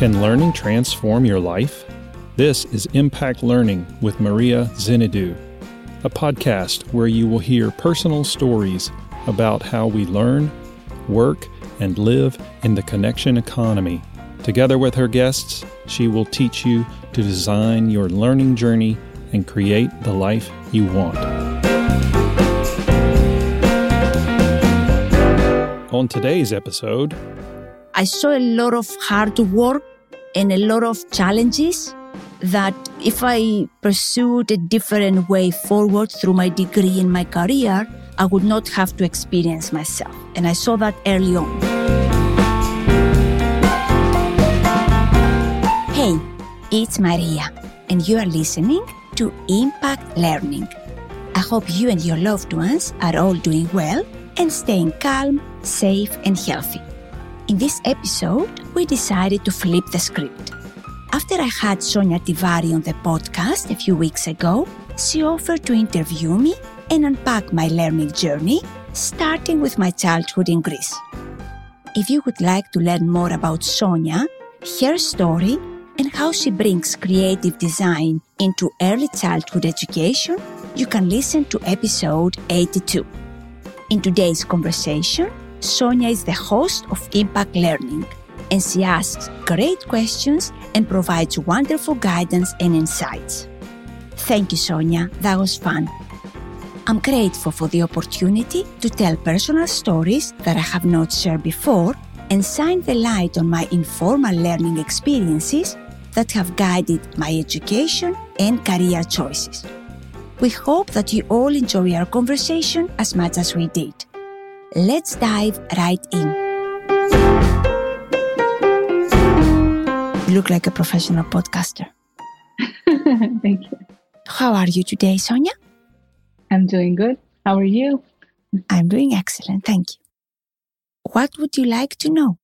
Can learning transform your life? This is Impact Learning with Maria Xenidou, a podcast where you will hear personal stories about how we learn, work, and live in the connection economy. Together with her guests, she will teach you to design your learning journey and create the life you want. On today's episode, I saw a lot of hard work and a lot of challenges that if I pursued a different way forward through my degree and my career, I would not have to experience myself. And I saw that early on. Hey, it's Maria, and you are listening to Impact Learning. I hope you and your loved ones are all doing well and staying calm, safe, and healthy. In this episode, we decided to flip the script. After I had Sonia Tiwari on the podcast a few weeks ago, she offered to interview me and unpack my learning journey, starting with my childhood in Greece. If you would like to learn more about Sonia, her story, and how she brings creative design into early childhood education, you can listen to episode 82. In today's conversation, Sonia is the host of Impact Learning, and she asks great questions and provides wonderful guidance and insights. Thank you, Sonia. That was fun. I'm grateful for the opportunity to tell personal stories that I have not shared before and shine the light on my informal learning experiences that have guided my education and career choices. We hope that you all enjoy our conversation as much as we did. Let's dive right in. You look like a professional podcaster. Thank you. How are you today, Sonia? I'm doing good. How are you? I'm doing excellent, thank you. What would you like to know?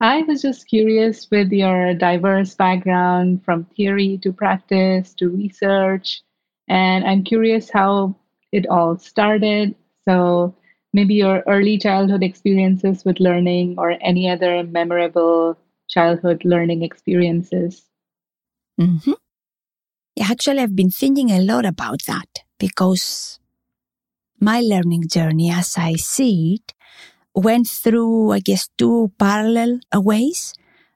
I was just curious with your diverse background from theory to practice to research, and I'm curious how it all started. So, maybe your early childhood experiences with learning or any other memorable childhood learning experiences. Mm-hmm. Yeah, actually, I've been thinking a lot about that because my learning journey, as I see it, went through, I guess, two parallel ways.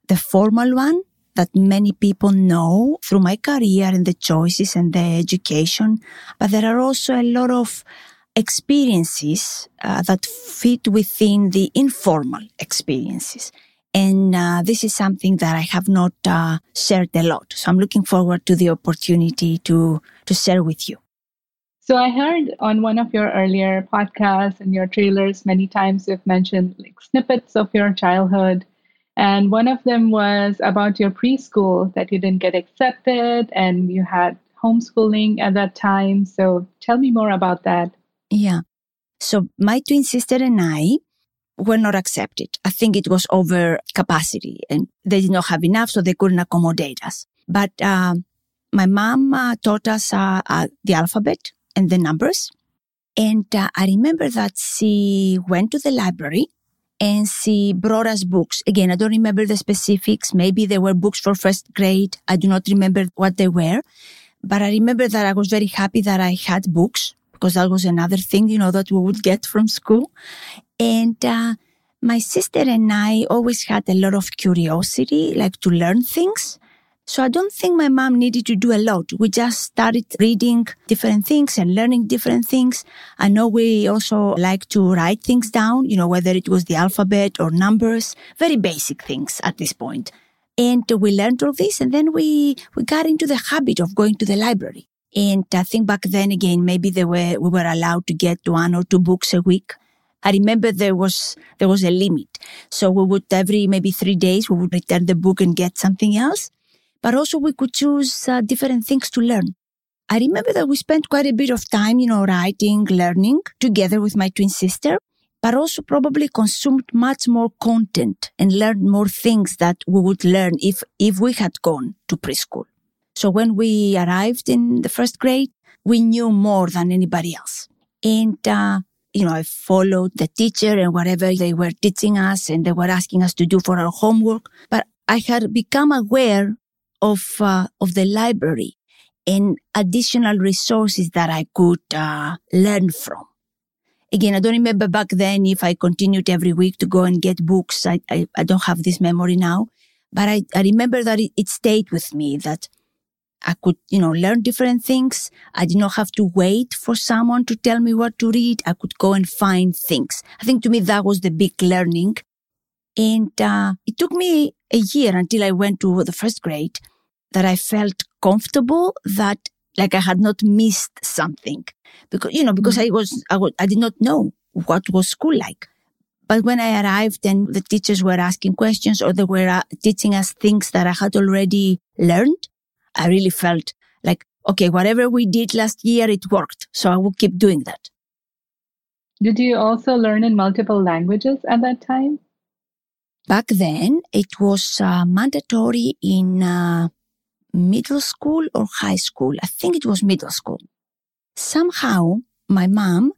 The formal one that many people know through my career and the choices and the education, but there are also a lot of experiences uh, that fit within the informal experiences. And uh, this is something that I have not uh, shared a lot. So I'm looking forward to the opportunity to, to share with you. So I heard on one of your earlier podcasts and your trailers many times you've mentioned like snippets of your childhood. And one of them was about your preschool that you didn't get accepted and you had homeschooling at that time. So tell me more about that. Yeah. So my twin sister and I were not accepted. I think it was over capacity and they did not have enough, so they couldn't accommodate us. But uh, my mom uh, taught us uh, uh the alphabet and the numbers. And uh, I remember that she went to the library and she brought us books. Again, I don't remember the specifics. Maybe they were books for first grade. I do not remember what they were. But I remember that I was very happy that I had books because that was another thing, you know, that we would get from school. And uh, my sister and I always had a lot of curiosity, like to learn things. So I don't think my mom needed to do a lot. We just started reading different things and learning different things. I know we also like to write things down, you know, whether it was the alphabet or numbers, very basic things at this point. And we learned all this and then we, we got into the habit of going to the library. And I think back then again, maybe they were, we were allowed to get one or two books a week. I remember there was, there was a limit. So we would every maybe three days, we would return the book and get something else. But also we could choose uh, different things to learn. I remember that we spent quite a bit of time, you know, writing, learning together with my twin sister, but also probably consumed much more content and learned more things that we would learn if, if we had gone to preschool. So when we arrived in the first grade, we knew more than anybody else. And, uh, you know, I followed the teacher and whatever they were teaching us and they were asking us to do for our homework. But I had become aware of, uh, of the library and additional resources that I could uh, learn from. Again, I don't remember back then if I continued every week to go and get books. I, I, I don't have this memory now, but I, I remember that it, it stayed with me that I could, you know, learn different things. I did not have to wait for someone to tell me what to read. I could go and find things. I think to me that was the big learning. And uh, it took me a year until I went to the first grade that I felt comfortable that like I had not missed something because, you know, because I was, I was, I did not know what was school like. But when I arrived and the teachers were asking questions or they were uh, teaching us things that I had already learned, I really felt like, okay, whatever we did last year, it worked. So I will keep doing that. Did you also learn in multiple languages at that time? Back then, it was uh, mandatory in uh, middle school or high school. I think it was middle school. Somehow, my mom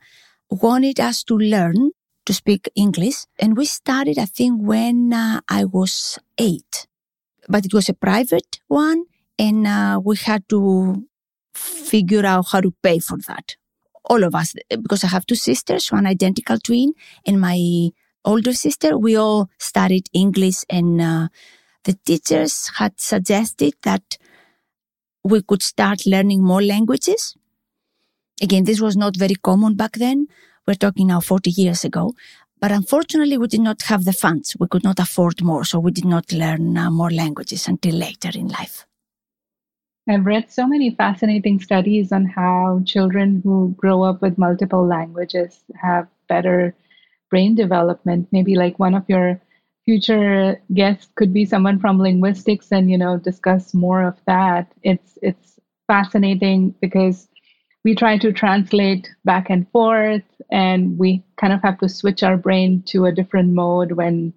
wanted us to learn to speak English, and we started, I think, when uh, I was eight. But it was a private one, and uh, we had to figure out how to pay for that. All of us, because I have two sisters, one identical twin, and my older sister, we all studied English, and uh, the teachers had suggested that we could start learning more languages. Again, this was not very common back then. We're talking now 40 years ago. But unfortunately, we did not have the funds. We could not afford more, so we did not learn uh, more languages until later in life. I've read so many fascinating studies on how children who grow up with multiple languages have better brain development. Maybe like one of your future guests could be someone from linguistics and you know discuss more of that it's it's fascinating because we try to translate back and forth and we kind of have to switch our brain to a different mode when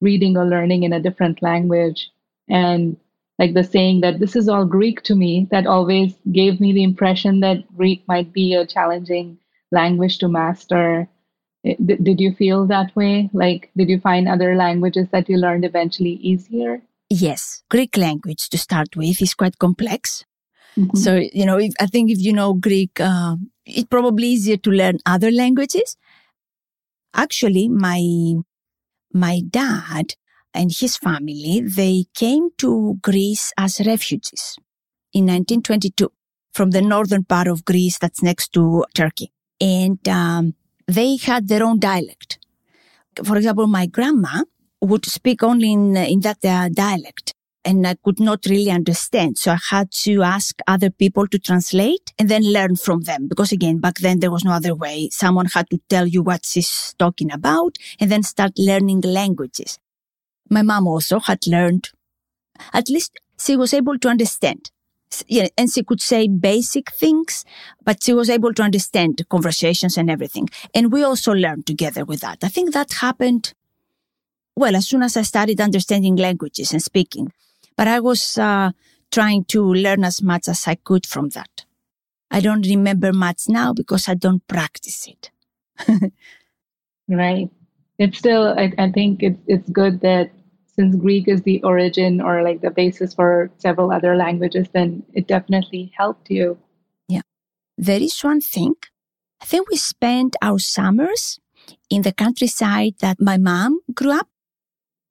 reading or learning in a different language and like the saying that this is all greek to me that always gave me the impression that greek might be a challenging language to master did you feel that way? Like, did you find other languages that you learned eventually easier? Yes. Greek language to start with is quite complex. Mm-hmm. So, you know, if, I think if you know Greek, uh, it's probably easier to learn other languages. Actually, my, my dad and his family, they came to Greece as refugees in 1922 from the northern part of Greece that's next to Turkey. And, um, they had their own dialect. For example, my grandma would speak only in, in that uh, dialect and I could not really understand. So I had to ask other people to translate and then learn from them. Because again, back then there was no other way. Someone had to tell you what she's talking about and then start learning languages. My mom also had learned, at least she was able to understand yeah, and she could say basic things, but she was able to understand conversations and everything. And we also learned together with that. I think that happened, well, as soon as I started understanding languages and speaking. But I was uh, trying to learn as much as I could from that. I don't remember much now because I don't practice it. right. It's still, I, I think it's, it's good that since Greek is the origin or like the basis for several other languages, then it definitely helped you. Yeah. There is one thing. I think we spent our summers in the countryside that my mom grew up.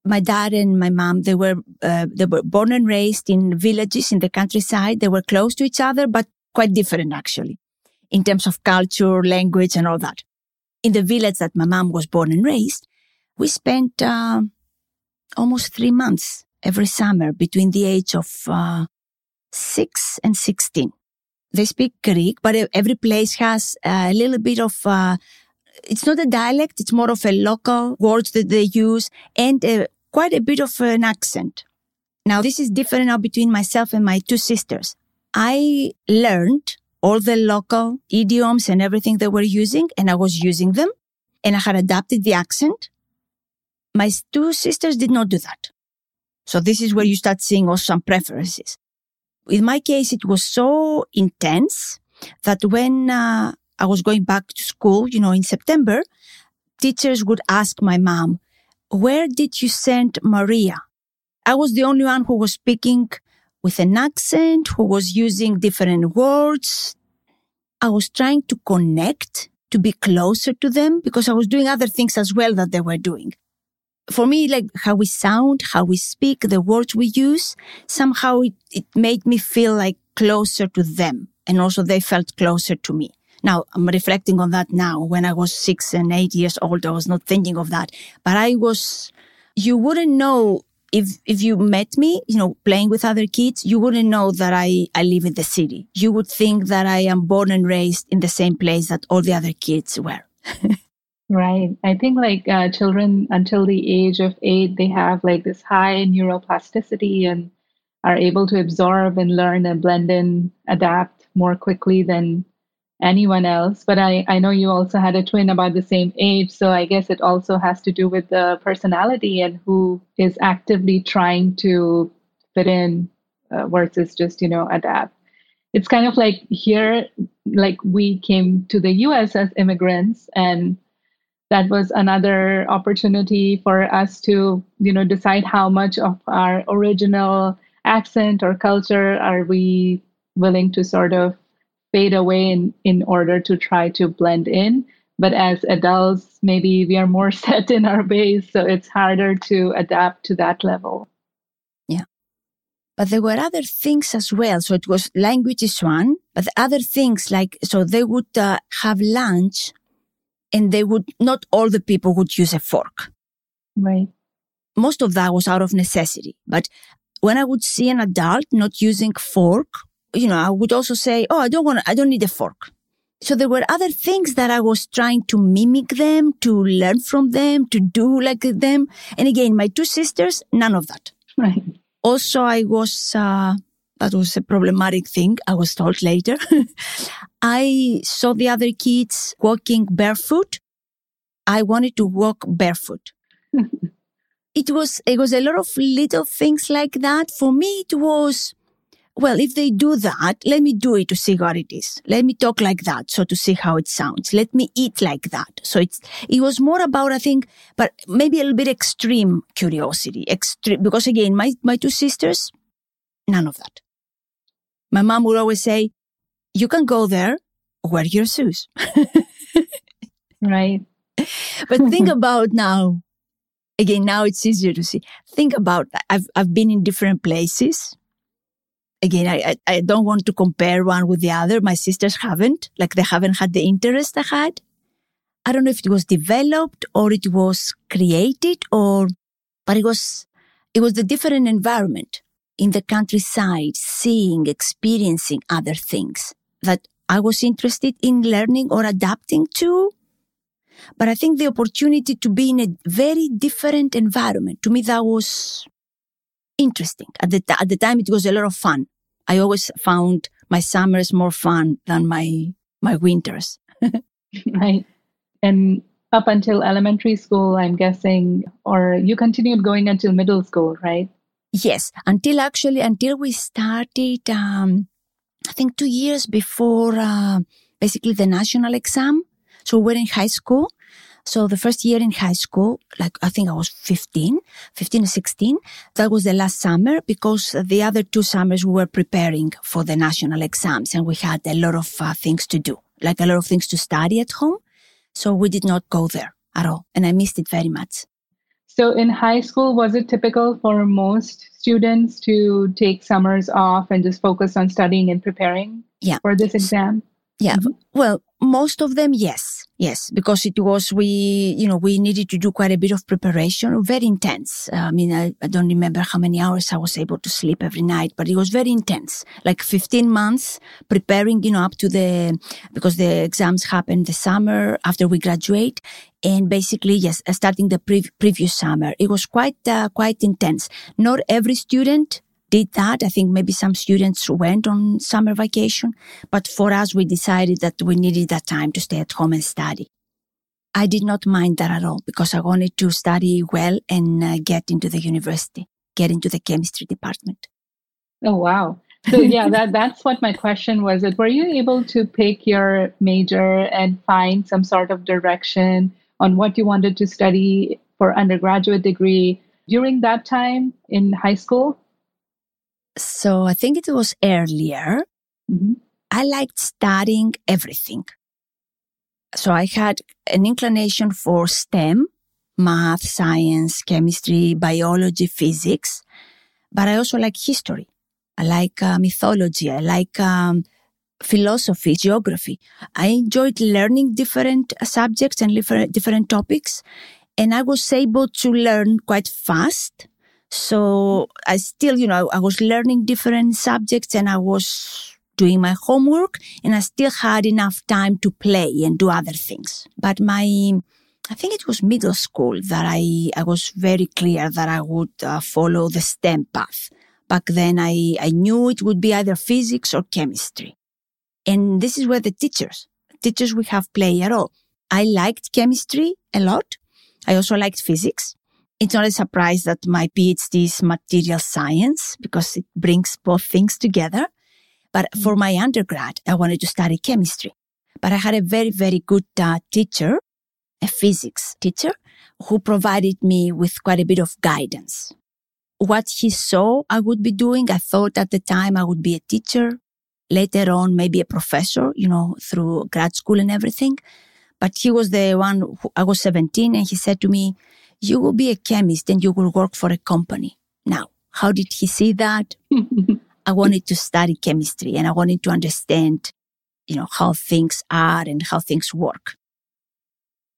My dad and my mom, they were, uh, they were born and raised in villages in the countryside. They were close to each other, but quite different actually in terms of culture, language and all that. In the village that my mom was born and raised, we spent, uh, almost three months every summer between the age of uh, six and 16. They speak Greek, but every place has a little bit of, uh, it's not a dialect, it's more of a local words that they use and uh, quite a bit of an accent. Now, this is different now between myself and my two sisters. I learned all the local idioms and everything they were using, and I was using them, and I had adapted the accent my two sisters did not do that. So this is where you start seeing also some preferences. In my case, it was so intense that when uh, I was going back to school, you know, in September, teachers would ask my mom, where did you send Maria? I was the only one who was speaking with an accent, who was using different words. I was trying to connect, to be closer to them because I was doing other things as well that they were doing. For me, like how we sound, how we speak, the words we use, somehow it, it made me feel like closer to them. And also they felt closer to me. Now I'm reflecting on that now. When I was six and eight years old, I was not thinking of that, but I was, you wouldn't know if if you met me, you know, playing with other kids, you wouldn't know that I I live in the city. You would think that I am born and raised in the same place that all the other kids were. right. I think like uh, children until the age of eight, they have like this high neuroplasticity and are able to absorb and learn and blend in, adapt more quickly than anyone else. But I, I know you also had a twin about the same age. So I guess it also has to do with the personality and who is actively trying to fit in uh, versus just, you know, adapt. It's kind of like here, like we came to the US as immigrants and that was another opportunity for us to you know decide how much of our original accent or culture are we willing to sort of fade away in, in order to try to blend in. But as adults, maybe we are more set in our ways, so it's harder to adapt to that level. Yeah. But there were other things as well. So it was language is one, but other things like, so they would uh, have lunch and they would, not all the people would use a fork. Right. Most of that was out of necessity. But when I would see an adult not using fork you know, I would also say, Oh, I don't want, I don't need a fork. So there were other things that I was trying to mimic them, to learn from them, to do like them. And again, my two sisters, none of that. Right. Also, I was, uh, that was a problematic thing. I was told later. I saw the other kids walking barefoot. I wanted to walk barefoot. it was, it was a lot of little things like that. For me, it was, well, if they do that, let me do it to see what it is. Let me talk like that. So to see how it sounds. Let me eat like that. So it's, it was more about, I think, but maybe a little bit extreme curiosity, extreme, because again, my, my two sisters, none of that. My mom would always say, you can go there, wear your shoes. right. But think about now. Again, now it's easier to see. Think about, I've, I've been in different places again, I, I don't want to compare one with the other. My sisters haven't, like they haven't had the interest I had. I don't know if it was developed or it was created or, but it was, it was the different environment in the countryside, seeing, experiencing other things that I was interested in learning or adapting to. But I think the opportunity to be in a very different environment, to me, that was interesting. At the, at the time, it was a lot of fun. I always found my summers more fun than my, my winters. right. And up until elementary school, I'm guessing, or you continued going until middle school, right? Yes, until actually, until we started, um, I think two years before, uh, basically the national exam. So we're in high school so the first year in high school, like I think I was 15, 15 or 16, that was the last summer because the other two summers we were preparing for the national exams and we had a lot of uh, things to do, like a lot of things to study at home. So we did not go there at all. And I missed it very much. So in high school, was it typical for most students to take summers off and just focus on studying and preparing yeah. for this exam? Yeah. Mm-hmm. Well, most of them, yes. Yes. Because it was, we, you know, we needed to do quite a bit of preparation, very intense. Uh, I mean, I, I, don't remember how many hours I was able to sleep every night, but it was very intense. Like 15 months preparing, you know, up to the, because the exams happen the summer after we graduate. And basically, yes, starting the pre- previous summer, it was quite, uh, quite intense. Not every student did that. I think maybe some students went on summer vacation, but for us, we decided that we needed that time to stay at home and study. I did not mind that at all because I wanted to study well and uh, get into the university, get into the chemistry department. Oh, wow. So yeah, that, that's what my question was. That were you able to pick your major and find some sort of direction on what you wanted to study for undergraduate degree during that time in high school? So I think it was earlier. Mm-hmm. I liked studying everything. So I had an inclination for STEM, math, science, chemistry, biology, physics, but I also like history. I like uh, mythology. I like um, philosophy, geography. I enjoyed learning different subjects and different, different topics. And I was able to learn quite fast. So I still, you know, I was learning different subjects and I was doing my homework and I still had enough time to play and do other things. But my, I think it was middle school that I, I was very clear that I would uh, follow the STEM path. Back then I, I knew it would be either physics or chemistry. And this is where the teachers, teachers we have play a role. I liked chemistry a lot. I also liked physics. It's not a surprise that my PhD is material science because it brings both things together. But for my undergrad, I wanted to study chemistry. But I had a very, very good uh, teacher, a physics teacher, who provided me with quite a bit of guidance. What he saw I would be doing, I thought at the time I would be a teacher later on maybe a professor, you know, through grad school and everything. But he was the one who, I was 17 and he said to me, you will be a chemist and you will work for a company. Now, how did he see that? I wanted to study chemistry and I wanted to understand, you know, how things are and how things work.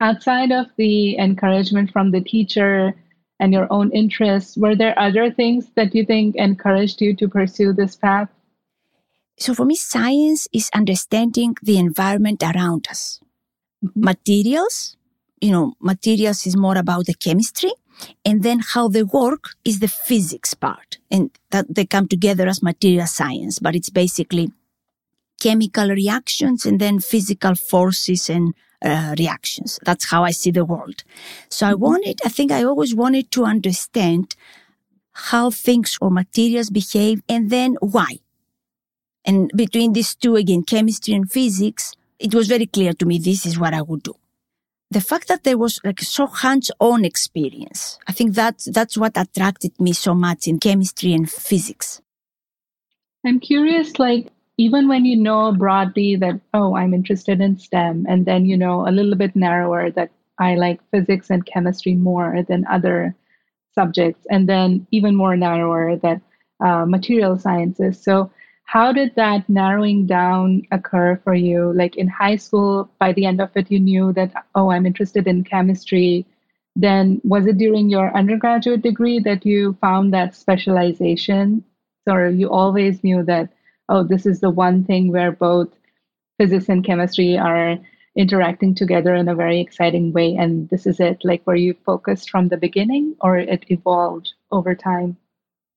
Outside of the encouragement from the teacher and your own interests, were there other things that you think encouraged you to pursue this path? So for me, science is understanding the environment around us. Mm-hmm. Materials, you know, materials is more about the chemistry and then how they work is the physics part and that they come together as material science, but it's basically chemical reactions and then physical forces and uh, reactions. That's how I see the world. So I Mm-hmm. wanted, I think I always wanted to understand how things or materials behave and then why. And between these two, again, chemistry and physics, it was very clear to me this is what I would do. The fact that there was like so hands-on experience, I think that that's what attracted me so much in chemistry and physics. I'm curious, like, even when you know broadly that, oh, I'm interested in STEM, and then you know a little bit narrower that I like physics and chemistry more than other subjects, and then even more narrower that uh, material sciences. So, how did that narrowing down occur for you? Like in high school, by the end of it, you knew that, oh, I'm interested in chemistry. Then, was it during your undergraduate degree that you found that specialization? Or you always knew that, oh, this is the one thing where both physics and chemistry are interacting together in a very exciting way. And this is it. Like, were you focused from the beginning or it evolved over time?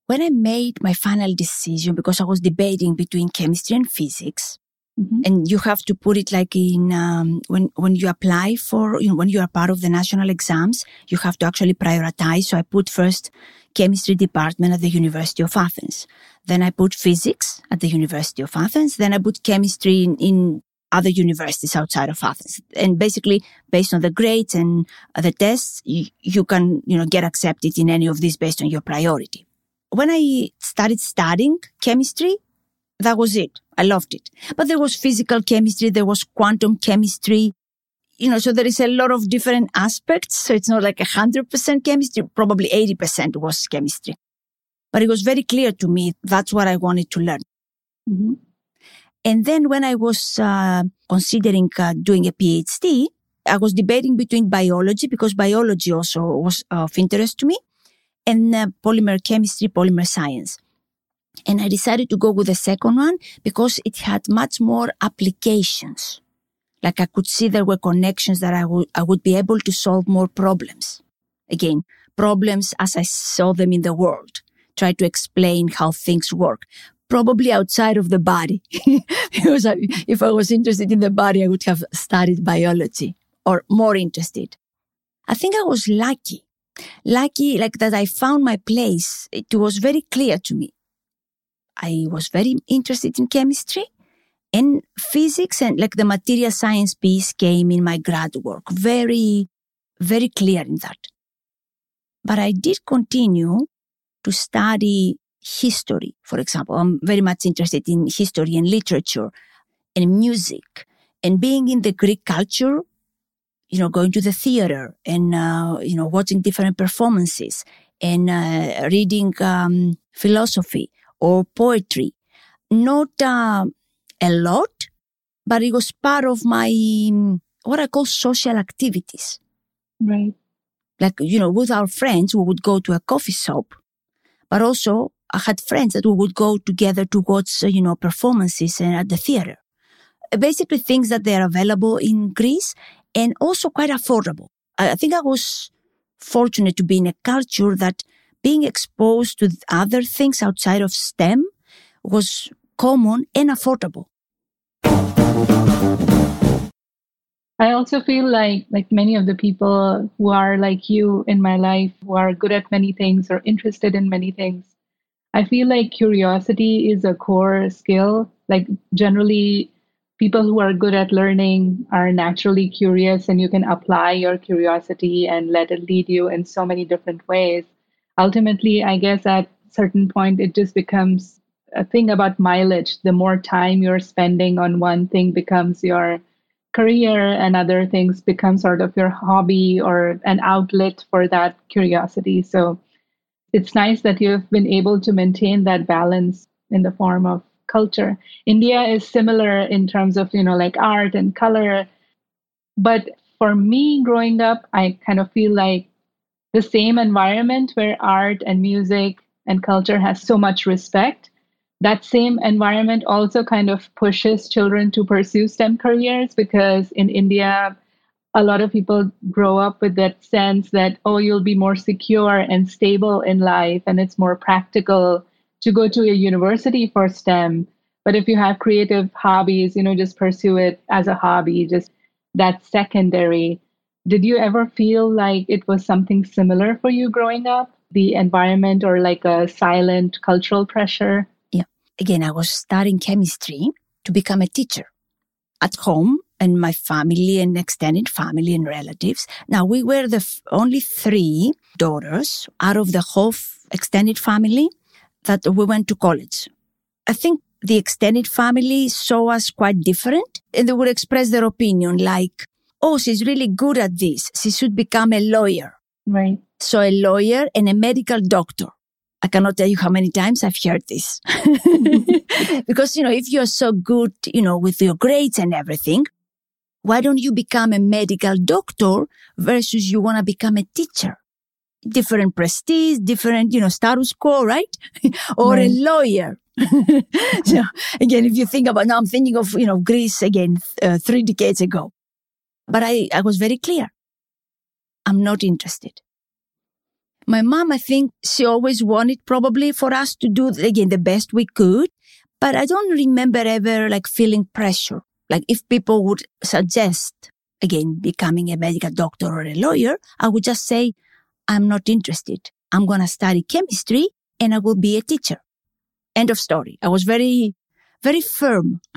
When I made my final decision, because I was debating between chemistry and physics, Mhm. and you have to put it like in um, when when you apply for you know when you are part of the national exams you have to actually prioritize. So i put first chemistry department at the university of athens. Then i put physics at the university of athens. Then i put chemistry in, in other universities outside of athens. And basically based on the grades and the tests you, you can you know get accepted in any of these based on your priority when i started studying chemistry that was it. I loved it. But there was physical chemistry, there was quantum chemistry. You know, so there is a lot of different aspects. So it's not like a hundred percent chemistry, probably 80% was chemistry. But it was very clear to me that's what I wanted to learn. Mhm. And then when I was uh, considering uh, doing a PhD, I was debating between biology because biology also was of interest to me and uh, polymer chemistry, polymer science. And I decided to go with the second one because it had much more applications. Like I could see there were connections that I would, I would be able to solve more problems. Again, problems as I saw them in the world. Try to explain how things work. Probably outside of the body. because I, if I was interested in the body, I would have studied biology or more interested. I think I was lucky. Lucky, like that I found my place. It was very clear to me. I was very interested in chemistry and physics and like the material science piece came in my grad work. Very, very clear in that. But I did continue to study history, for example. I'm very much interested in history and literature and music and being in the Greek culture, you know, going to the theater and, uh, you know, watching different performances and uh, reading um, philosophy or poetry. Not uh, a lot, but it was part of my, what I call social activities. Right. Like, you know, with our friends, we would go to a coffee shop, but also I had friends that we would go together to watch, uh, you know, performances and at the theater. Basically things that they're available in Greece and also quite affordable. I think I was fortunate to be in a culture that being exposed to other things outside of STEM was common and affordable. I also feel like like many of the people who are like you in my life who are good at many things or interested in many things. I feel like curiosity is a core skill. Like generally people who are good at learning are naturally curious and you can apply your curiosity and let it lead you in so many different ways. Ultimately, I guess at certain point it just becomes a thing about mileage. The more time you're spending on one thing becomes your career and other things become sort of your hobby or an outlet for that curiosity. So it's nice that you've been able to maintain that balance in the form of culture. India is similar in terms of, you know, like art and color. But for me growing up, I kind of feel like the same environment where art and music and culture has so much respect that same environment also kind of pushes children to pursue STEM careers because in India, a lot of people grow up with that sense that, oh, you'll be more secure and stable in life, and it's more practical to go to a university for STEM. But if you have creative hobbies, you know, just pursue it as a hobby, just that's secondary. Did you ever feel like it was something similar for you growing up? The environment or like a silent cultural pressure? Yeah. Again, I was studying chemistry to become a teacher at home and my family and extended family and relatives. Now we were the f- only three daughters out of the whole f- extended family that we went to college. I think the extended family saw us quite different and they would express their opinion like, Oh, she's really good at this. She should become a lawyer. Right. So a lawyer and a medical doctor. I cannot tell you how many times I've heard this. because, you know, if you're so good, you know, with your grades and everything, why don't you become a medical doctor versus you want to become a teacher? Different prestige, different, you know, status quo, right? or right. a lawyer. so again, if you think about now, I'm thinking of, you know, Greece again, uh, three decades ago. But I, I was very clear. I'm not interested. My mom, I think she always wanted probably for us to do again the best we could, but I don't remember ever like feeling pressure. Like if people would suggest again becoming a medical doctor or a lawyer, I would just say, I'm not interested. I'm going to study chemistry and I will be a teacher. End of story. I was very, very firm.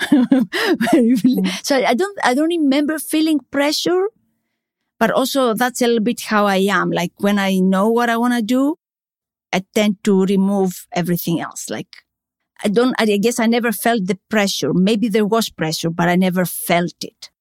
Mm. so I don't, I don't remember feeling pressure but also that's a little bit how I am. Like when I know what I want to do, I tend to remove everything else. Like I don't, I guess I never felt the pressure. Maybe there was pressure, but I never felt it.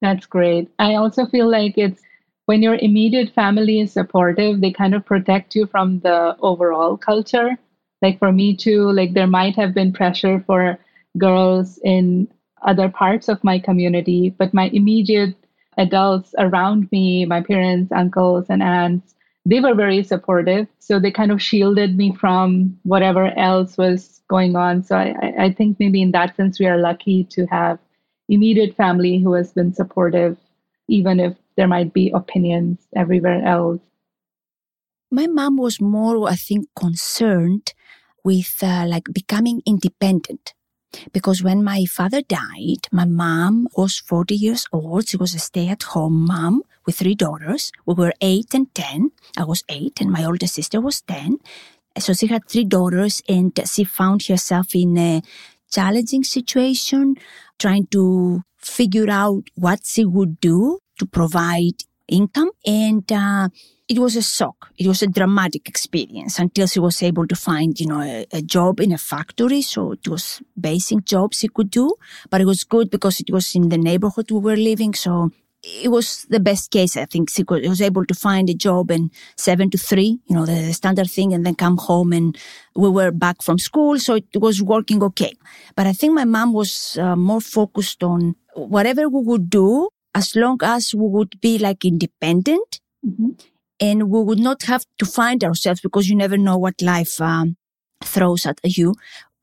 That's great. I also feel like it's when your immediate family is supportive, they kind of protect you from the overall culture. Like for me too, like there might have been pressure for girls in other parts of my community, but my immediate adults around me, my parents, uncles, and aunts, they were very supportive. So they kind of shielded me from whatever else was going on. So I, I think maybe in that sense, we are lucky to have immediate family who has been supportive, even if there might be opinions everywhere else. My mom was more, I think, concerned with uh, like becoming independent. Because when my father died, my mom was 40 years old. She was a stay at home mom with three daughters. We were eight and 10. I was eight and my older sister was 10. So she had three daughters and she found herself in a challenging situation, trying to figure out what she would do to provide income. And uh, it was a shock. It was a dramatic experience until she was able to find, you know, a, a, job in a factory. So it was basic jobs she could do, but it was good because it was in the neighborhood we were living. So it was the best case. I think she was able to find a job in seven to three, you know, the standard thing, and then come home and we were back from school. So it was working okay. But I think my mom was uh, more focused on whatever we would do as long as we would be like independent mm-hmm. and we would not have to find ourselves because you never know what life um, throws at you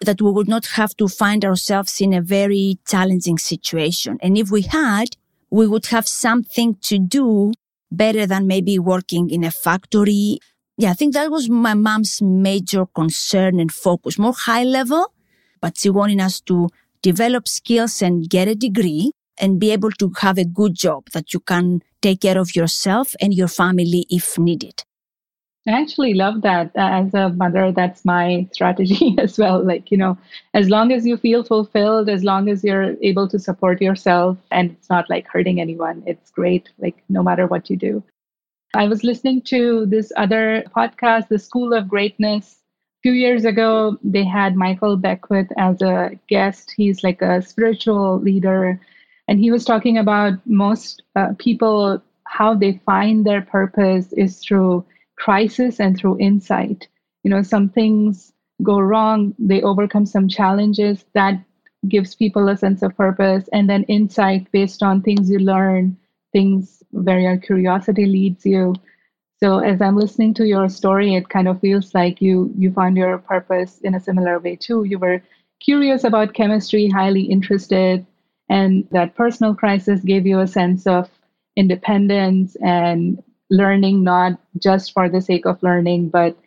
that we would not have to find ourselves in a very challenging situation. And if we had, we would have something to do better than maybe working in a factory. Yeah, I think that was my mom's major concern and focus, more high level, but she wanted us to develop skills and get a degree and be able to have a good job that you can take care of yourself and your family if needed. I actually love that. As a mother, that's my strategy as well. Like, you know, as long as you feel fulfilled, as long as you're able to support yourself and it's not like hurting anyone, it's great, like, no matter what you do. I was listening to this other podcast, The School of Greatness. A few years ago, they had Michael Beckwith as a guest. He's like a spiritual leader. And he was talking about most uh, people, how they find their purpose is through crisis and through insight. You know, some things go wrong, they overcome some challenges that gives people a sense of purpose, and then insight based on things you learn, things where your curiosity leads you. So as I'm listening to your story, it kind of feels like you you found your purpose in a similar way too. You were curious about chemistry, highly interested, and that personal crisis gave you a sense of independence and learning not just for the sake of learning, but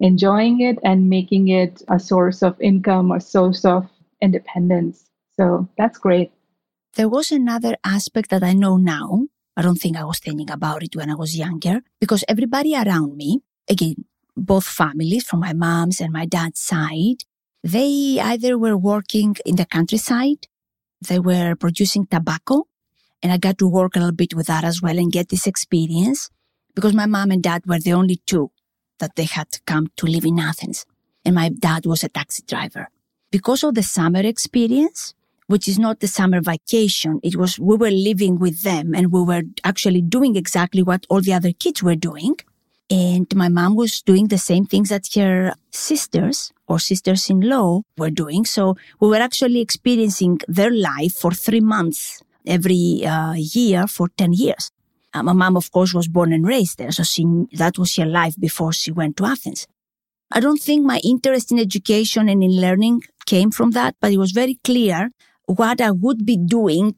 enjoying it and making it a source of income or source of independence. So that's great. There was another aspect that I know now. I don't think I was thinking about it when I was younger because everybody around me, again, both families from my mom's and my dad's side, they either were working in the countryside, they were producing tobacco, and I got to work a little bit with that as well and get this experience because my mom and dad were the only two that they had come to live in Athens. And my dad was a taxi driver. Because of the summer experience, which is not the summer vacation, it was, we were living with them and we were actually doing exactly what all the other kids were doing. And my mom was doing the same things that her sisters or sisters in law were doing. So we were actually experiencing their life for three months every uh, year for 10 years. Uh, my mom, of course, was born and raised there, so she, that was her life before she went to Athens. I don't think my interest in education and in learning came from that, but it was very clear what I would be doing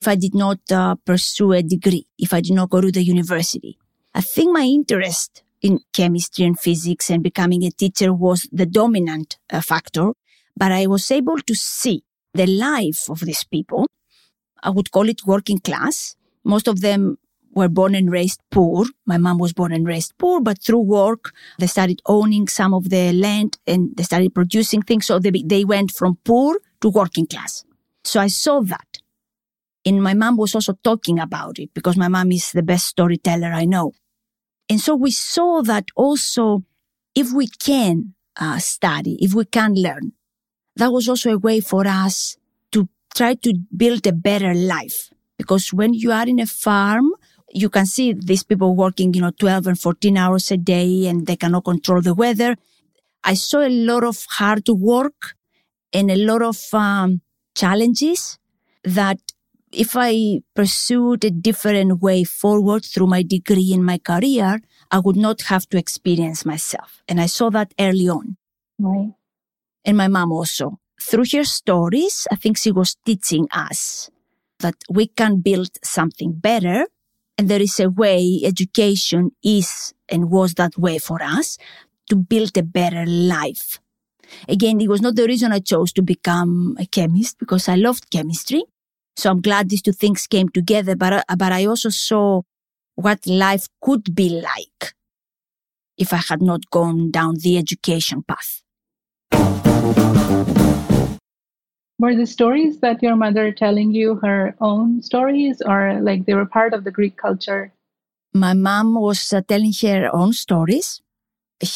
if I did not uh, pursue a degree, if I did not go to the university. I think my interest in chemistry and physics and becoming a teacher was the dominant uh, factor, but I was able to see the life of these people I would call it working class. Most of them were born and raised poor. My mom was born and raised poor, but through work, they started owning some of the land and they started producing things. So they, they went from poor to working class. So I saw that. And my mom was also talking about it because my mom is the best storyteller I know. And so we saw that also if we can uh, study, if we can learn, that was also a way for us try to build a better life. Because when you are in a farm, you can see these people working, you know, 12 and 14 hours a day and they cannot control the weather. I saw a lot of hard work and a lot of um, challenges that if I pursued a different way forward through my degree and my career, I would not have to experience myself. And I saw that early on. Right. And my mom also through her stories, I think she was teaching us that we can build something better. And there is a way education is and was that way for us to build a better life. Again, it was not the reason I chose to become a chemist because I loved chemistry. So I'm glad these two things came together, but, uh, but I also saw what life could be like if I had not gone down the education path. Were the stories that your mother telling you her own stories or like they were part of the Greek culture? my mom was uh, telling her own stories.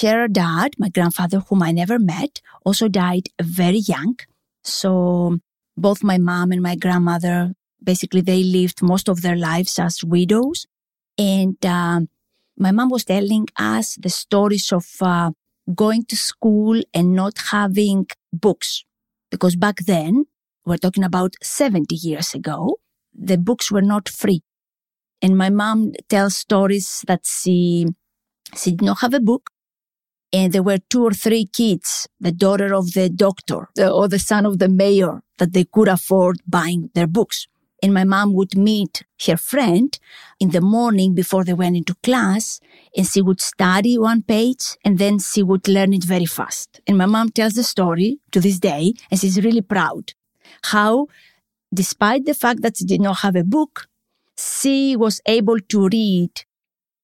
Her dad, my grandfather, whom I never met, also died very young. So both my mom and my grandmother, basically, they lived most of their lives as widows. And um, my mom was telling us the stories of uh, going to school and not having books. Because back then, we're talking about 70 years ago, the books were not free. And my mom tells stories that she, she did not have a book. And there were two or three kids, the daughter of the doctor or the son of the mayor, that they could afford buying their books. And my mom would meet her friend in the morning before they went into class and she would study one page and then she would learn it very fast. And my mom tells the story to this day and she's really proud how, despite the fact that she did not have a book, she was able to read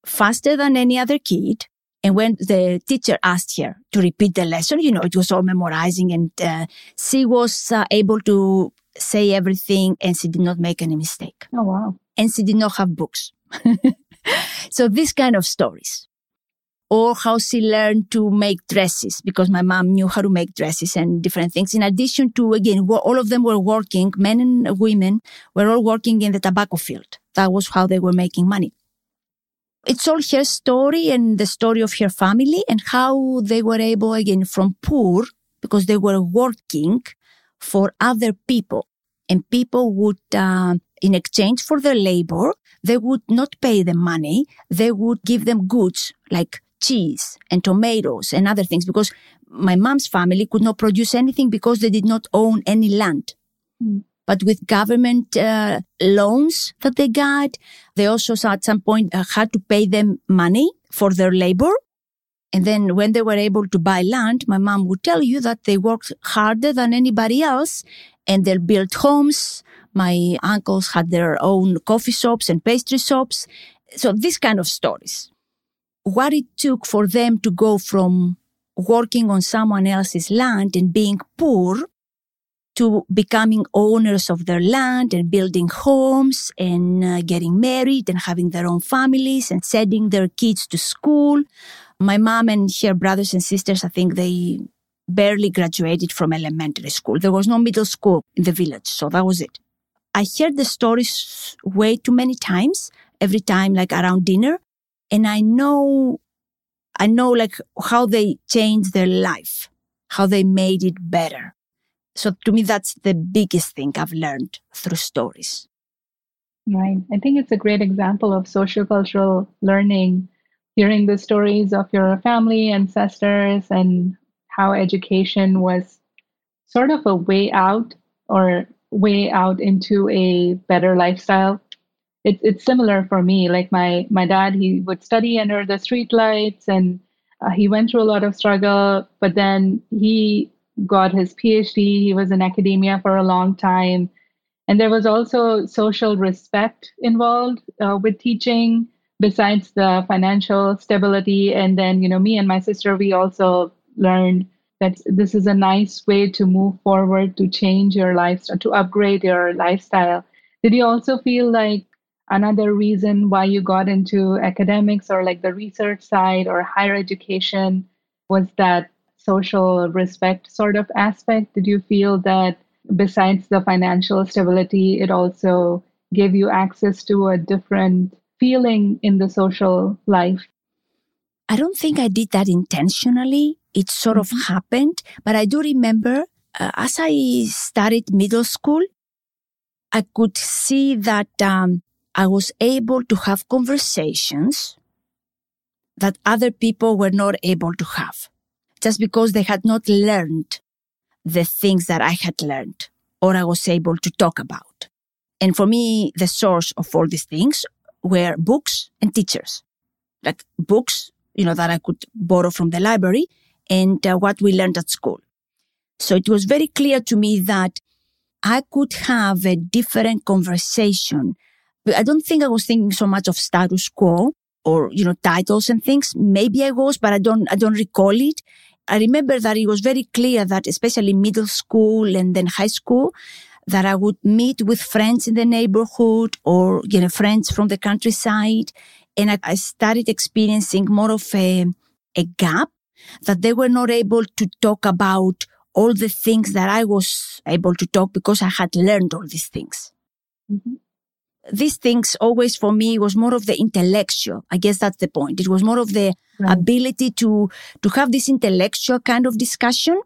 faster than any other kid. And when the teacher asked her to repeat the lesson, you know, it was all memorizing and uh, she was uh, able to say everything and she did not make any mistake. Oh, wow. And she did not have books. so these kind of stories or how she learned to make dresses because my mom knew how to make dresses and different things. In addition to, again, all of them were working, men and women were all working in the tobacco field. That was how they were making money. It's all her story and the story of her family and how they were able, again, from poor, because they were working for other people and people would, uh, in exchange for their labor, they would not pay them money. They would give them goods like cheese and tomatoes and other things because my mom's family could not produce anything because they did not own any land. Mm. But with government uh, loans that they got, they also at some point uh, had to pay them money for their labor. And then when they were able to buy land, my mom would tell you that they worked harder than anybody else and they built homes. My uncles had their own coffee shops and pastry shops. So these kind of stories what it took for them to go from working on someone else's land and being poor to becoming owners of their land and building homes and uh, getting married and having their own families and sending their kids to school. My mom and her brothers and sisters, I think they barely graduated from elementary school. There was no middle school in the village, so that was it. I heard the stories way too many times, every time, like around dinner and I know, I know like how they changed their life, how they made it better. So to me, that's the biggest thing I've learned through stories. Right. I think it's a great example of sociocultural learning, hearing the stories of your family, ancestors, and how education was sort of a way out or way out into a better lifestyle it's it's similar for me. Like my my dad, he would study under the street lights, and uh, he went through a lot of struggle. But then he got his PhD. He was in academia for a long time, and there was also social respect involved uh, with teaching. Besides the financial stability, and then you know, me and my sister, we also learned that this is a nice way to move forward, to change your lifestyle, to upgrade your lifestyle. Did you also feel like another reason why you got into academics or like the research side or higher education was that social respect sort of aspect did you feel that besides the financial stability it also gave you access to a different feeling in the social life i don't think i did that intentionally it sort of mm-hmm. happened but i do remember uh, as i started middle school i could see that um, I was able to have conversations that other people were not able to have just because they had not learned the things that I had learned or I was able to talk about. And for me, the source of all these things were books and teachers, like books, you know, that I could borrow from the library and uh, what we learned at school. So it was very clear to me that I could have a different conversation I don't think I was thinking so much of status quo or, you know, titles and things. Maybe I was, but I don't, I don't recall it. I remember that it was very clear that especially middle school and then high school, that I would meet with friends in the neighborhood or, you know, friends from the countryside. And I, I started experiencing more of a, a gap that they were not able to talk about all the things that I was able to talk because I had learned all these things. Mm-hmm. These things always for me was more of the intellectual. I guess that's the point. It was more of the right. ability to, to have this intellectual kind of discussion.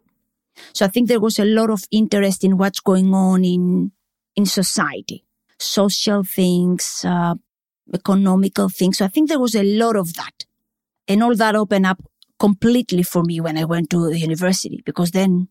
So I think there was a lot of interest in what's going on in, in society, social things, uh, economical things. So I think there was a lot of that. And all that opened up completely for me when I went to the university because then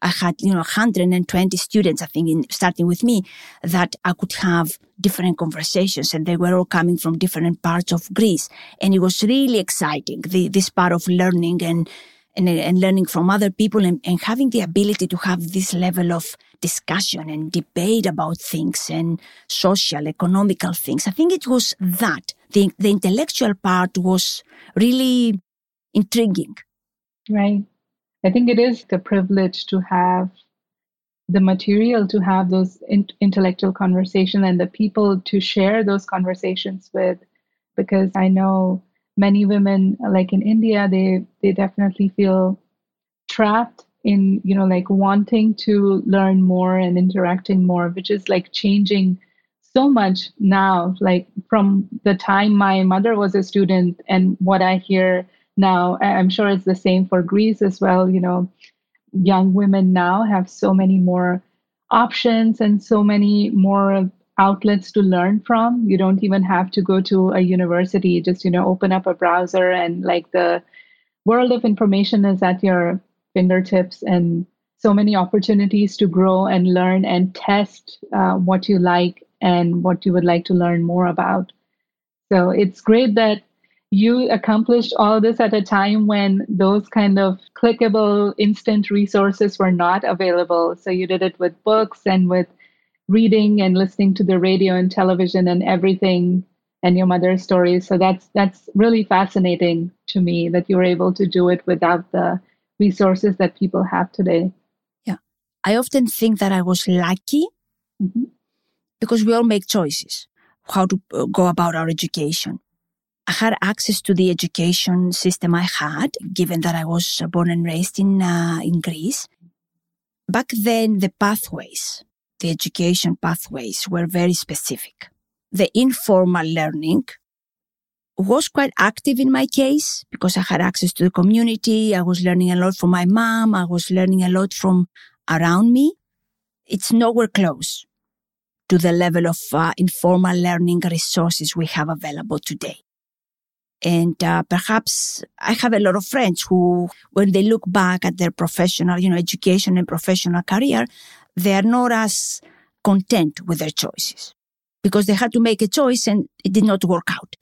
I had, you know, 120 students, I think, in, starting with me, that I could have different conversations and they were all coming from different parts of Greece. And it was really exciting, the, this part of learning and, and, and learning from other people and, and having the ability to have this level of discussion and debate about things and social, economical things. I think it was that. The, the intellectual part was really intriguing. Right. I think it is the privilege to have the material to have those in- intellectual conversation and the people to share those conversations with because i know many women like in india they they definitely feel trapped in you know like wanting to learn more and interacting more which is like changing so much now. Like from the time my mother was a student and what i hear now i'm sure it's the same for greece as well you know. Young women now have so many more options and so many more outlets to learn from. You don't even have to go to a university. Just you know open up a browser and like the world of information is at your fingertips. And so many opportunities to grow and learn and test uh, what you like and what you would like to learn more about. So it's great that you accomplished all this at a time when those kind of clickable instant resources were not available. So you did it with books and with reading and listening to the radio and television and everything and your mother's stories. So that's that's really fascinating to me that you were able to do it without the resources that people have today. Yeah. I often think that I was lucky mm-hmm. because we all make choices how to uh, go about our education. I had access to the education system I had, given that I was born and raised in, uh, in Greece. Back then, the pathways, the education pathways were very specific. The informal learning was quite active in my case because I had access to the community. I was learning a lot from my mom. I was learning a lot from around me. It's nowhere close to the level of uh, informal learning resources we have available today. And uh, perhaps I have a lot of friends who, when they look back at their professional, you know, education and professional career, they are not as content with their choices because they had to make a choice and it did not work out.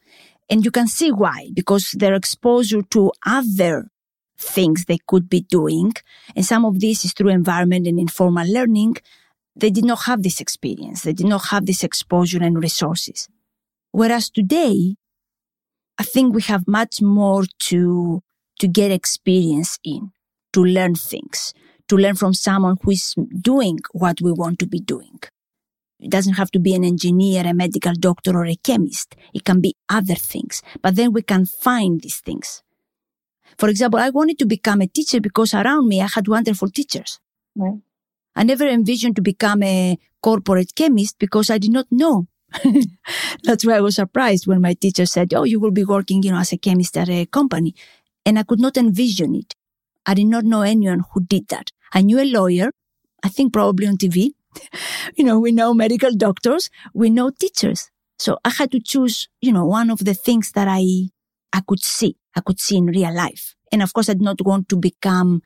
And you can see why, because their exposure to other things they could be doing, and some of this is through environment and informal learning, they did not have this experience. They did not have this exposure and resources. Whereas today, I think we have much more to, to get experience in, to learn things, to learn from someone who is doing what we want to be doing. It doesn't have to be an engineer, a medical doctor, or a chemist. It can be other things. But then we can find these things. For example, I wanted to become a teacher because around me I had wonderful teachers. Right. I never envisioned to become a corporate chemist because I did not know That's why I was surprised when my teacher said, Oh, you will be working, you know, as a chemist at a company. And I could not envision it. I did not know anyone who did that. I knew a lawyer, I think probably on TV. you know, we know medical doctors, we know teachers. So I had to choose, you know, one of the things that I, I could see, I could see in real life. And of course, I did not want to become,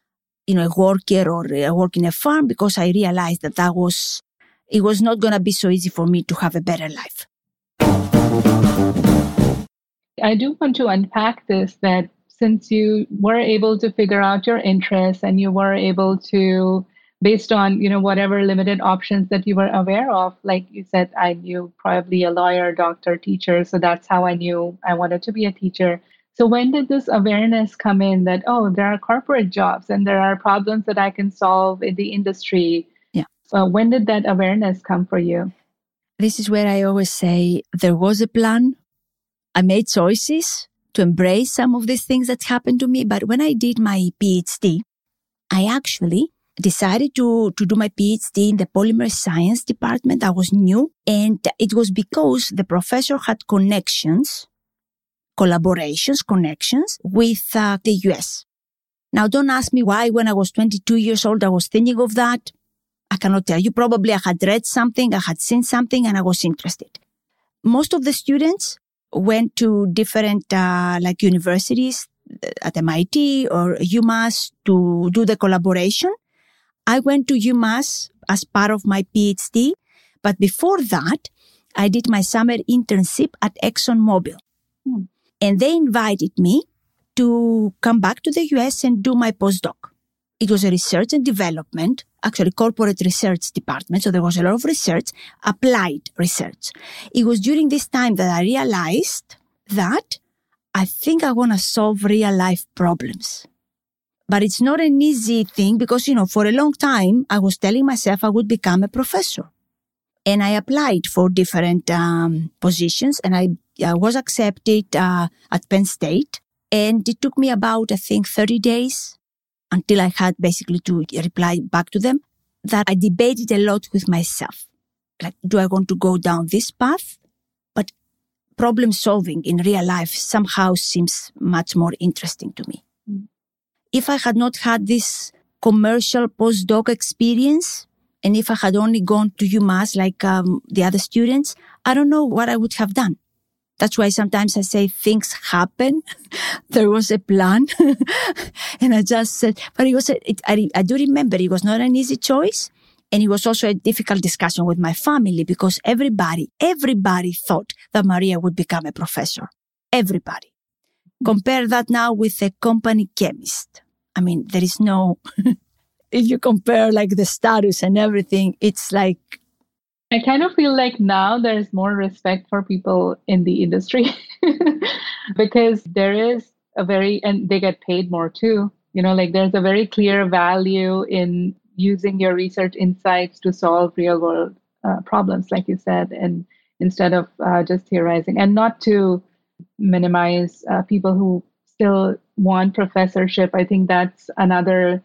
you know, a worker or a work in a farm because I realized that that was it was not going to be so easy for me to have a better life. I do want to unpack this that since you were able to figure out your interests and you were able to based on you know whatever limited options that you were aware of like you said i knew probably a lawyer doctor teacher so that's how i knew i wanted to be a teacher so when did this awareness come in that oh there are corporate jobs and there are problems that i can solve in the industry yeah so when did that awareness come for you? This is where I always say there was a plan. I made choices to embrace some of these things that happened to me. But when I did my PhD, I actually decided to, to do my PhD in the polymer science department. I was new and it was because the professor had connections, collaborations, connections with uh, the US. Now don't ask me why when I was 22 years old I was thinking of that. I cannot tell you. Probably I had read something, I had seen something and I was interested. Most of the students went to different uh, like universities uh, at MIT or UMass to do the collaboration. I went to UMass as part of my PhD, but before that, I did my summer internship at ExxonMobil. Hmm. And they invited me to come back to the US and do my postdoc. It was a research and development, actually corporate research department. So there was a lot of research, applied research. It was during this time that I realized that I think I want to solve real life problems. But it's not an easy thing because, you know, for a long time, I was telling myself I would become a professor. And I applied for different um, positions and I, I was accepted uh, at Penn State. And it took me about, I think, 30 days until I had basically to reply back to them that I debated a lot with myself. Like, do I want to go down this path? But problem solving in real life somehow seems much more interesting to me. Mm. If I had not had this commercial postdoc experience, and if I had only gone to UMass like um, the other students, I don't know what I would have done. That's why sometimes I say things happen. there was a plan. and I just said, but it was, a, it, I, I do remember it was not an easy choice. And it was also a difficult discussion with my family because everybody, everybody thought that Maria would become a professor. Everybody. Compare that now with a company chemist. I mean, there is no, if you compare like the status and everything, it's like I kind of feel like now there's more respect for people in the industry because there is a very, and they get paid more too. You know, like there's a very clear value in using your research insights to solve real world uh, problems, like you said, and instead of uh, just theorizing, and not to minimize uh, people who still want professorship. I think that's another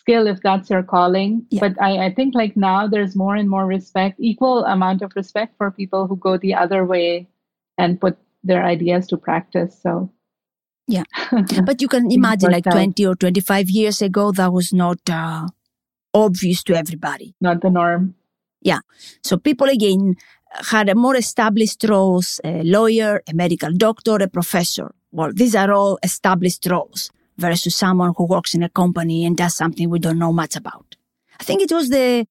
skill if that's your calling. Yeah. But I, I think like now there's more and more respect, equal amount of respect for people who go the other way and put their ideas to practice. So yeah. but you can imagine like 20 or 25 years ago, that was not uh, obvious to everybody. Not the norm. Yeah. So people again had a more established roles, a lawyer, a medical doctor, a professor. Well, these are all established roles versus someone who works in a company and does something we don't know much about. I think it was the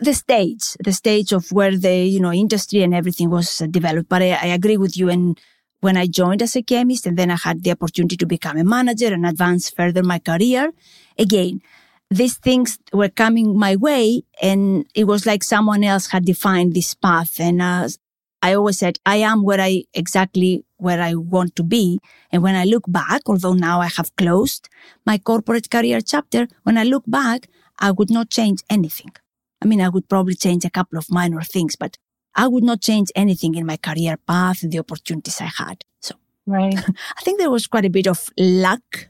the stage, the stage of where the you know industry and everything was developed. But I, I agree with you. And when I joined as a chemist, and then I had the opportunity to become a manager and advance further my career, again, these things were coming my way, and it was like someone else had defined this path. And uh, I always said, I am where I exactly where I want to be. And when I look back, although now I have closed my corporate career chapter, when I look back, I would not change anything. I mean, I would probably change a couple of minor things, but I would not change anything in my career path and the opportunities I had. So, right. I think there was quite a bit of luck,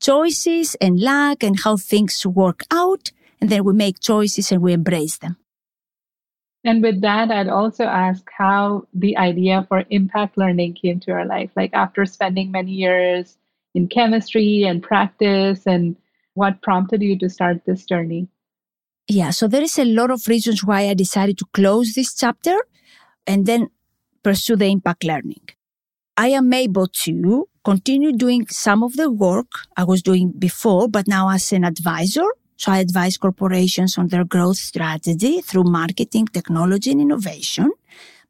choices and luck and how things work out. And then we make choices and we embrace them. And with that, I'd also ask how the idea for impact learning came to your life. Like after spending many years in chemistry and practice, and what prompted you to start this journey? Yeah, so there is a lot of reasons why I decided to close this chapter and then pursue the impact learning. I am able to continue doing some of the work I was doing before, but now as an advisor so I advise corporations on their growth strategy through marketing, technology, and innovation.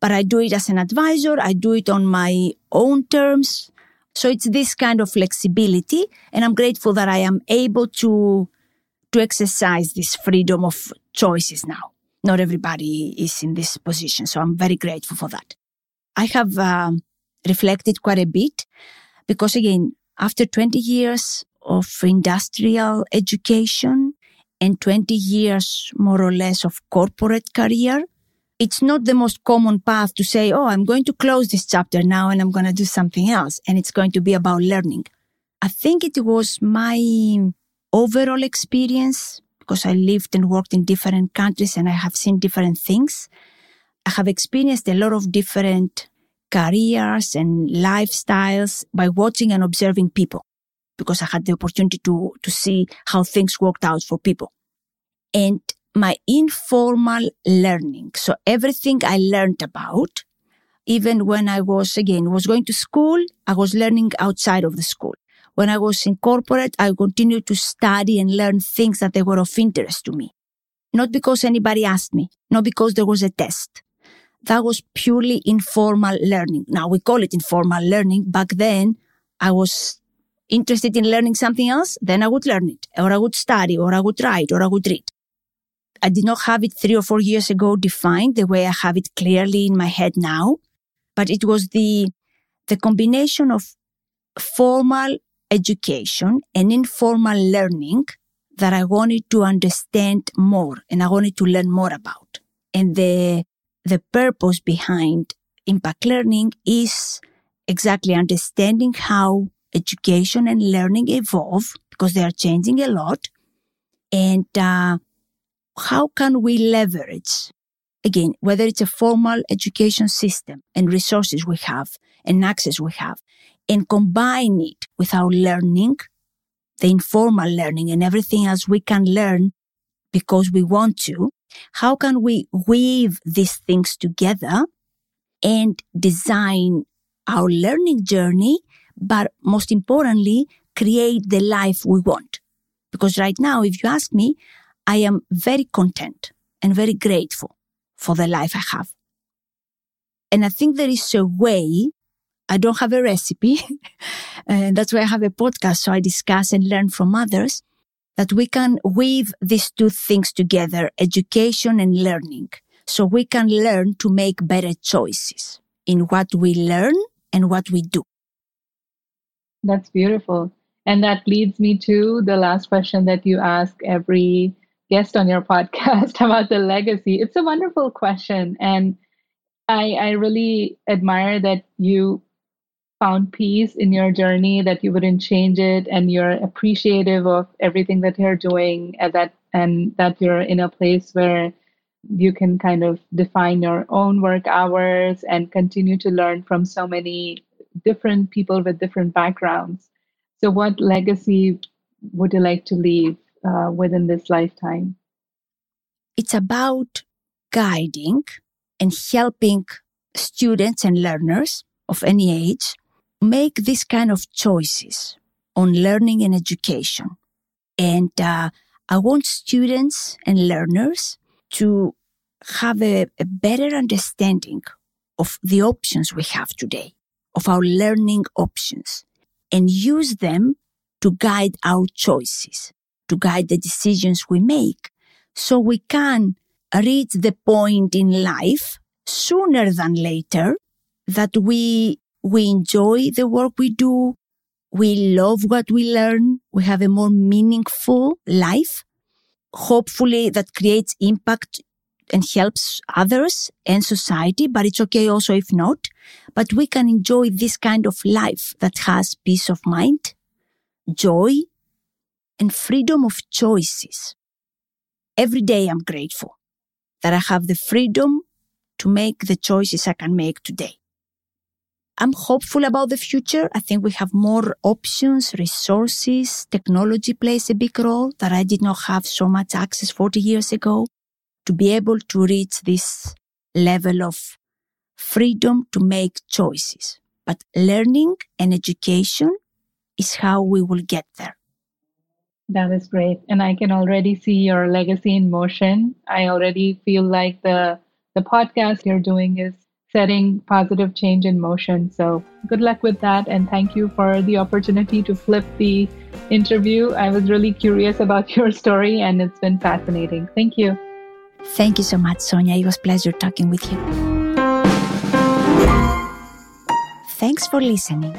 But I do it as an advisor. I do it on my own terms. So it's this kind of flexibility. And I'm grateful that I am able to, to exercise this freedom of choices now. Not everybody is in this position. So I'm very grateful for that. I have um, reflected quite a bit because again, after 20 years of industrial education, and 20 years more or less of corporate career, it's not the most common path to say, Oh, I'm going to close this chapter now and I'm going to do something else. And it's going to be about learning. I think it was my overall experience because I lived and worked in different countries and I have seen different things. I have experienced a lot of different careers and lifestyles by watching and observing people because I had the opportunity to, to see how things worked out for people. And my informal learning. So everything I learned about, even when I was again, was going to school, I was learning outside of the school. When I was in corporate, I continued to study and learn things that they were of interest to me. Not because anybody asked me, not because there was a test. That was purely informal learning. Now we call it informal learning. Back then, I was interested in learning something else, then I would learn it, or I would study, or I would write, or I would read. I did not have it three or four years ago defined the way I have it clearly in my head now, but it was the, the combination of formal education and informal learning that I wanted to understand more and I wanted to learn more about. And the, the purpose behind impact learning is exactly understanding how education and learning evolve because they are changing a lot. And uh, how can we leverage, again, whether it's a formal education system and resources we have and access we have, and combine it with our learning, the informal learning and everything else we can learn because we want to, how can we weave these things together and design our learning journey, but most importantly, create the life we want? Because right now, if you ask me, I am very content and very grateful for the life I have. And I think there is a way, I don't have a recipe, and that's why I have a podcast. So I discuss and learn from others that we can weave these two things together, education and learning. So we can learn to make better choices in what we learn and what we do. That's beautiful. And that leads me to the last question that you ask every guest on your podcast about the legacy. It's a wonderful question. And I, I really admire that you found peace in your journey, that you wouldn't change it, and you're appreciative of everything that you're doing, and that and that you're in a place where you can kind of define your own work hours and continue to learn from so many different people with different backgrounds. So, what legacy would you like to leave uh, within this lifetime? It's about guiding and helping students and learners of any age make this kind of choices on learning and education. And uh, I want students and learners to have a, a better understanding of the options we have today, of our learning options, and use them to guide our choices to guide the decisions we make. So we can reach the point in life sooner than later that we, we enjoy the work we do. We love what we learn. We have a more meaningful life. Hopefully that creates impact and helps others and society, but it's okay also if not. But we can enjoy this kind of life that has peace of mind, joy, and freedom of choices. Every day I'm grateful that I have the freedom to make the choices I can make today. I'm hopeful about the future. I think we have more options, resources, technology plays a big role that I did not have so much access 40 years ago to be able to reach this level of freedom to make choices. But learning and education is how we will get there. That is great. And I can already see your legacy in motion. I already feel like the the podcast you're doing is setting positive change in motion. So good luck with that and thank you for the opportunity to flip the interview. I was really curious about your story and it's been fascinating. Thank you. Thank you so much, Sonia. It was pleasure talking with you. Thanks for listening.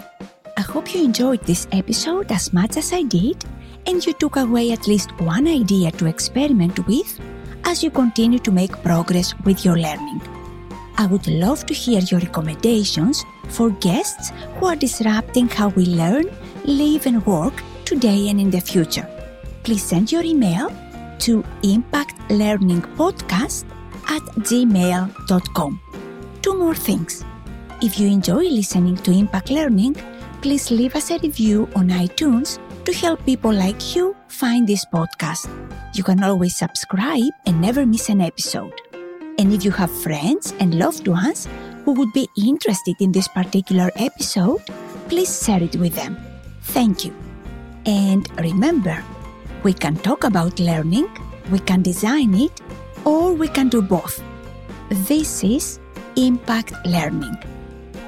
I hope you enjoyed this episode as much as I did and you took away at least one idea to experiment with as you continue to make progress with your learning. I would love to hear your recommendations for guests who are disrupting how we learn, live, and work today and in the future. Please send your email to impactlearningpodcast at gmail.com. Two more things. If you enjoy listening to Impact Learning, please leave us a review on iTunes to help people like you find this podcast. You can always subscribe and never miss an episode. And if you have friends and loved ones who would be interested in this particular episode, please share it with them. Thank you. And remember, we can talk about learning, we can design it, or we can do both. This is Impact Learning.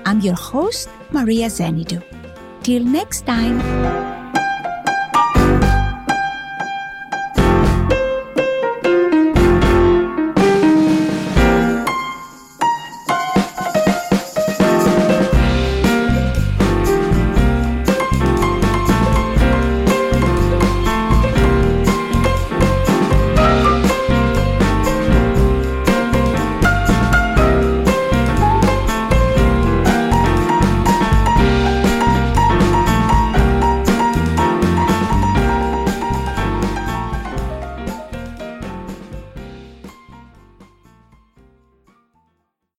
I'm your host, Maria Xenidou. Till next time.